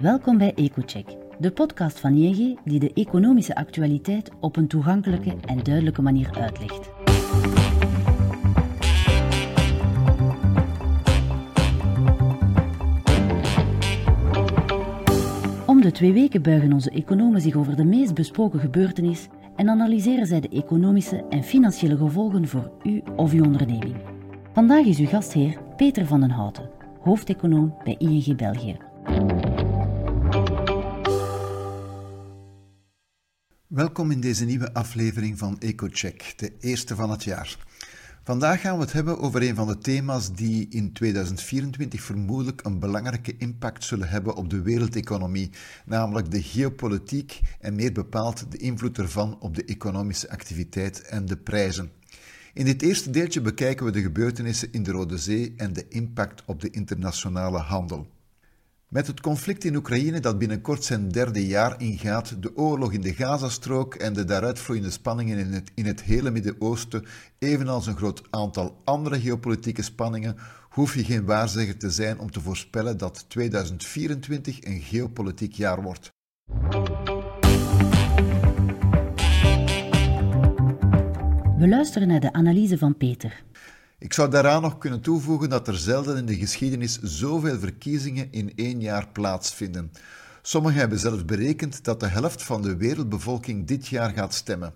Welkom bij EcoCheck, de podcast van ING die de economische actualiteit op een toegankelijke en duidelijke manier uitlegt. Om de twee weken buigen onze economen zich over de meest besproken gebeurtenis en analyseren zij de economische en financiële gevolgen voor u of uw onderneming. Vandaag is uw gastheer Peter van den Houten, hoofdeconoom bij ING België. Welkom in deze nieuwe aflevering van EcoCheck, de eerste van het jaar. Vandaag gaan we het hebben over een van de thema's die in 2024 vermoedelijk een belangrijke impact zullen hebben op de wereldeconomie, namelijk de geopolitiek en meer bepaald de invloed ervan op de economische activiteit en de prijzen. In dit eerste deeltje bekijken we de gebeurtenissen in de Rode Zee en de impact op de internationale handel. Met het conflict in Oekraïne dat binnenkort zijn derde jaar ingaat, de oorlog in de Gazastrook en de daaruit vloeiende spanningen in het, in het hele Midden-Oosten, evenals een groot aantal andere geopolitieke spanningen, hoef je geen waarzegger te zijn om te voorspellen dat 2024 een geopolitiek jaar wordt. We luisteren naar de analyse van Peter. Ik zou daaraan nog kunnen toevoegen dat er zelden in de geschiedenis zoveel verkiezingen in één jaar plaatsvinden. Sommigen hebben zelfs berekend dat de helft van de wereldbevolking dit jaar gaat stemmen.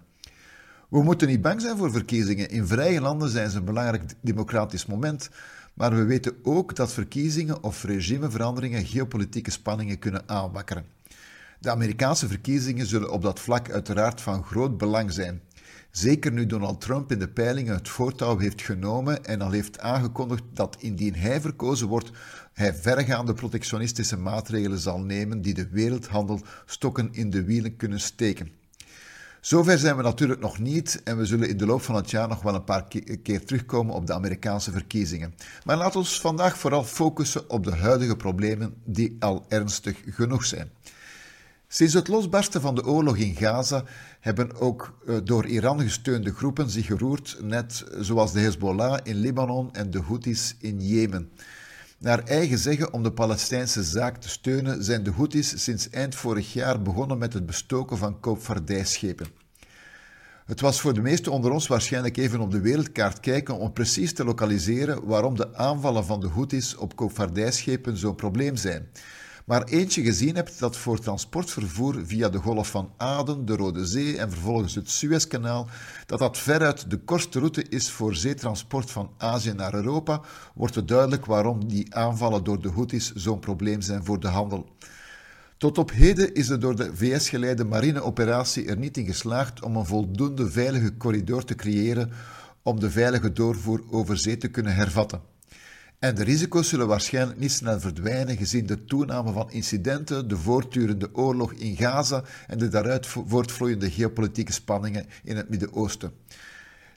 We moeten niet bang zijn voor verkiezingen. In vrije landen zijn ze een belangrijk democratisch moment, maar we weten ook dat verkiezingen of regimeveranderingen geopolitieke spanningen kunnen aanwakkeren. De Amerikaanse verkiezingen zullen op dat vlak uiteraard van groot belang zijn. Zeker nu Donald Trump in de peilingen het voortouw heeft genomen en al heeft aangekondigd dat indien hij verkozen wordt, hij verregaande protectionistische maatregelen zal nemen die de wereldhandel stokken in de wielen kunnen steken. Zover zijn we natuurlijk nog niet en we zullen in de loop van het jaar nog wel een paar keer terugkomen op de Amerikaanse verkiezingen. Maar laten we vandaag vooral focussen op de huidige problemen die al ernstig genoeg zijn. Sinds het losbarsten van de oorlog in Gaza hebben ook eh, door Iran gesteunde groepen zich geroerd, net zoals de Hezbollah in Libanon en de Houthis in Jemen. Naar eigen zeggen om de Palestijnse zaak te steunen zijn de Houthis sinds eind vorig jaar begonnen met het bestoken van koopvaardijschepen. Het was voor de meesten onder ons waarschijnlijk even op de wereldkaart kijken om precies te lokaliseren waarom de aanvallen van de Houthis op koopvaardijschepen zo'n probleem zijn maar eentje gezien hebt dat voor transportvervoer via de Golf van Aden, de Rode Zee en vervolgens het Suezkanaal, dat dat veruit de kortste route is voor zeetransport van Azië naar Europa, wordt het duidelijk waarom die aanvallen door de Houthis zo'n probleem zijn voor de handel. Tot op heden is er door de VS geleide marineoperatie er niet in geslaagd om een voldoende veilige corridor te creëren om de veilige doorvoer over zee te kunnen hervatten. En de risico's zullen waarschijnlijk niet snel verdwijnen gezien de toename van incidenten, de voortdurende oorlog in Gaza en de daaruit voortvloeiende geopolitieke spanningen in het Midden-Oosten.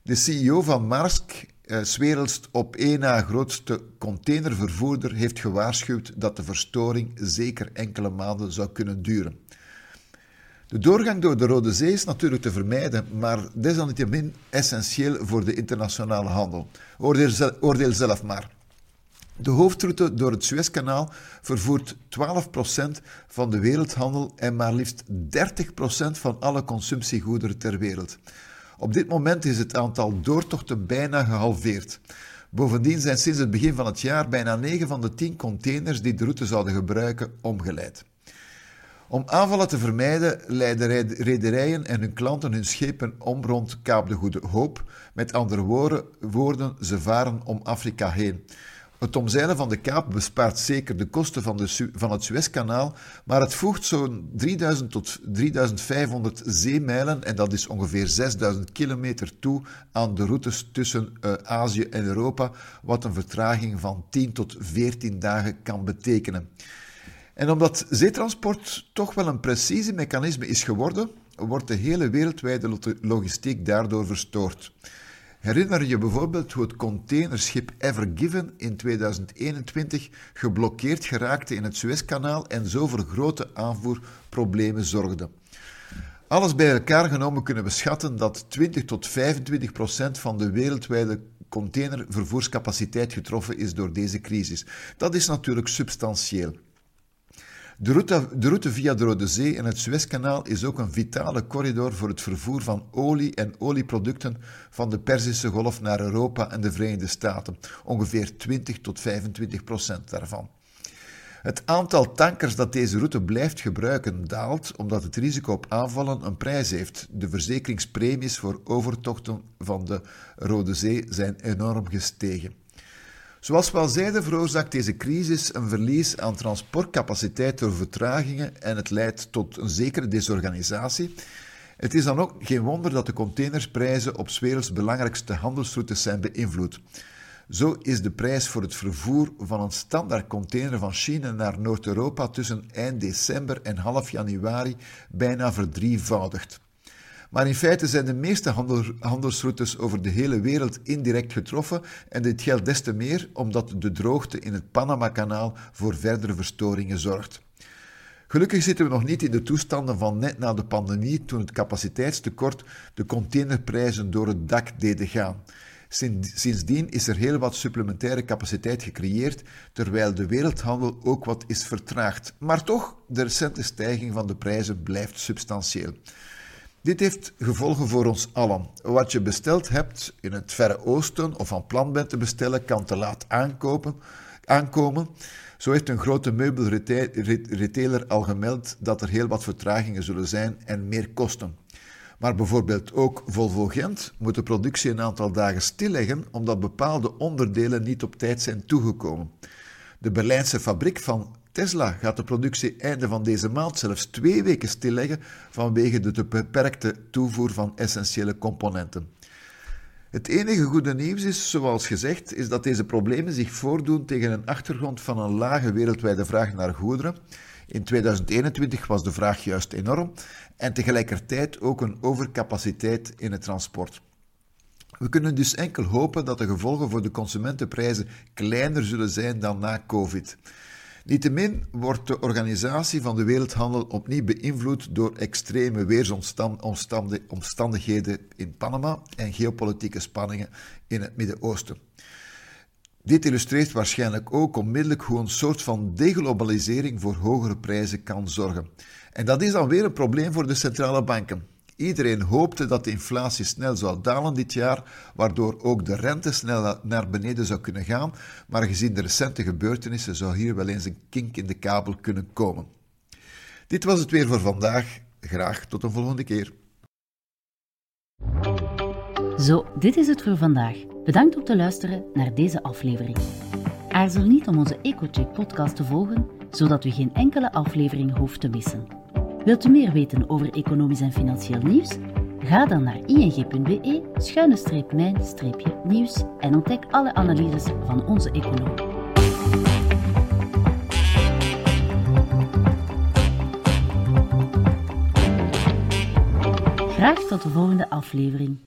De CEO van Maersk, eh, werelds op één na grootste containervervoerder, heeft gewaarschuwd dat de verstoring zeker enkele maanden zou kunnen duren. De doorgang door de Rode Zee is natuurlijk te vermijden, maar desalniettemin essentieel voor de internationale handel. Oordeel, oordeel zelf maar. De hoofdroute door het Suezkanaal vervoert 12% van de wereldhandel en maar liefst 30% van alle consumptiegoederen ter wereld. Op dit moment is het aantal doortochten bijna gehalveerd. Bovendien zijn sinds het begin van het jaar bijna 9 van de 10 containers die de route zouden gebruiken omgeleid. Om aanvallen te vermijden leiden rederijen en hun klanten hun schepen om rond Kaap de Goede Hoop. Met andere woorden, ze varen om Afrika heen. Het omzeilen van de Kaap bespaart zeker de kosten van, de, van het Suezkanaal, maar het voegt zo'n 3000 tot 3500 zeemijlen, en dat is ongeveer 6000 kilometer toe aan de routes tussen uh, Azië en Europa, wat een vertraging van 10 tot 14 dagen kan betekenen. En omdat zeetransport toch wel een precieze mechanisme is geworden, wordt de hele wereldwijde logistiek daardoor verstoord. Herinner je bijvoorbeeld hoe het containerschip Ever Given in 2021 geblokkeerd geraakte in het Suezkanaal en zo voor grote aanvoerproblemen zorgde? Alles bij elkaar genomen kunnen we schatten dat 20 tot 25 procent van de wereldwijde containervervoerscapaciteit getroffen is door deze crisis. Dat is natuurlijk substantieel. De route, de route via de Rode Zee en het Suezkanaal is ook een vitale corridor voor het vervoer van olie en olieproducten van de Perzische Golf naar Europa en de Verenigde Staten, ongeveer 20 tot 25 procent daarvan. Het aantal tankers dat deze route blijft gebruiken daalt omdat het risico op aanvallen een prijs heeft. De verzekeringspremies voor overtochten van de Rode Zee zijn enorm gestegen. Zoals we al zeiden, veroorzaakt deze crisis een verlies aan transportcapaciteit door vertragingen en het leidt tot een zekere desorganisatie. Het is dan ook geen wonder dat de containersprijzen op werelds belangrijkste handelsroutes zijn beïnvloed. Zo is de prijs voor het vervoer van een standaard container van China naar Noord-Europa tussen eind december en half januari bijna verdrievoudigd. Maar in feite zijn de meeste handelsroutes over de hele wereld indirect getroffen en dit geldt des te meer omdat de droogte in het Panama-kanaal voor verdere verstoringen zorgt. Gelukkig zitten we nog niet in de toestanden van net na de pandemie, toen het capaciteitstekort de containerprijzen door het dak deden gaan. Sindsdien is er heel wat supplementaire capaciteit gecreëerd, terwijl de wereldhandel ook wat is vertraagd. Maar toch, de recente stijging van de prijzen blijft substantieel. Dit heeft gevolgen voor ons allen. Wat je besteld hebt in het Verre Oosten of van plan bent te bestellen, kan te laat aankomen. Zo heeft een grote meubelretailer al gemeld dat er heel wat vertragingen zullen zijn en meer kosten. Maar bijvoorbeeld ook Volvo Gent moet de productie een aantal dagen stilleggen omdat bepaalde onderdelen niet op tijd zijn toegekomen. De Berlijnse fabriek van Tesla gaat de productie einde van deze maand zelfs twee weken stilleggen vanwege de te beperkte toevoer van essentiële componenten. Het enige goede nieuws is, zoals gezegd, is dat deze problemen zich voordoen tegen een achtergrond van een lage wereldwijde vraag naar goederen. In 2021 was de vraag juist enorm en tegelijkertijd ook een overcapaciteit in het transport. We kunnen dus enkel hopen dat de gevolgen voor de consumentenprijzen kleiner zullen zijn dan na COVID. Niettemin wordt de organisatie van de wereldhandel opnieuw beïnvloed door extreme weersomstandigheden in Panama en geopolitieke spanningen in het Midden-Oosten. Dit illustreert waarschijnlijk ook onmiddellijk hoe een soort van deglobalisering voor hogere prijzen kan zorgen. En dat is dan weer een probleem voor de centrale banken. Iedereen hoopte dat de inflatie snel zou dalen dit jaar, waardoor ook de rente snel naar beneden zou kunnen gaan, maar gezien de recente gebeurtenissen zou hier wel eens een kink in de kabel kunnen komen. Dit was het weer voor vandaag. Graag tot een volgende keer. Zo, dit is het voor vandaag. Bedankt om te luisteren naar deze aflevering. Aarzel niet om onze EcoCheck podcast te volgen, zodat u geen enkele aflevering hoeft te missen. Wilt u meer weten over economisch en financieel nieuws? Ga dan naar ing.be-mijn-nieuws en ontdek alle analyses van onze econoom. Graag tot de volgende aflevering.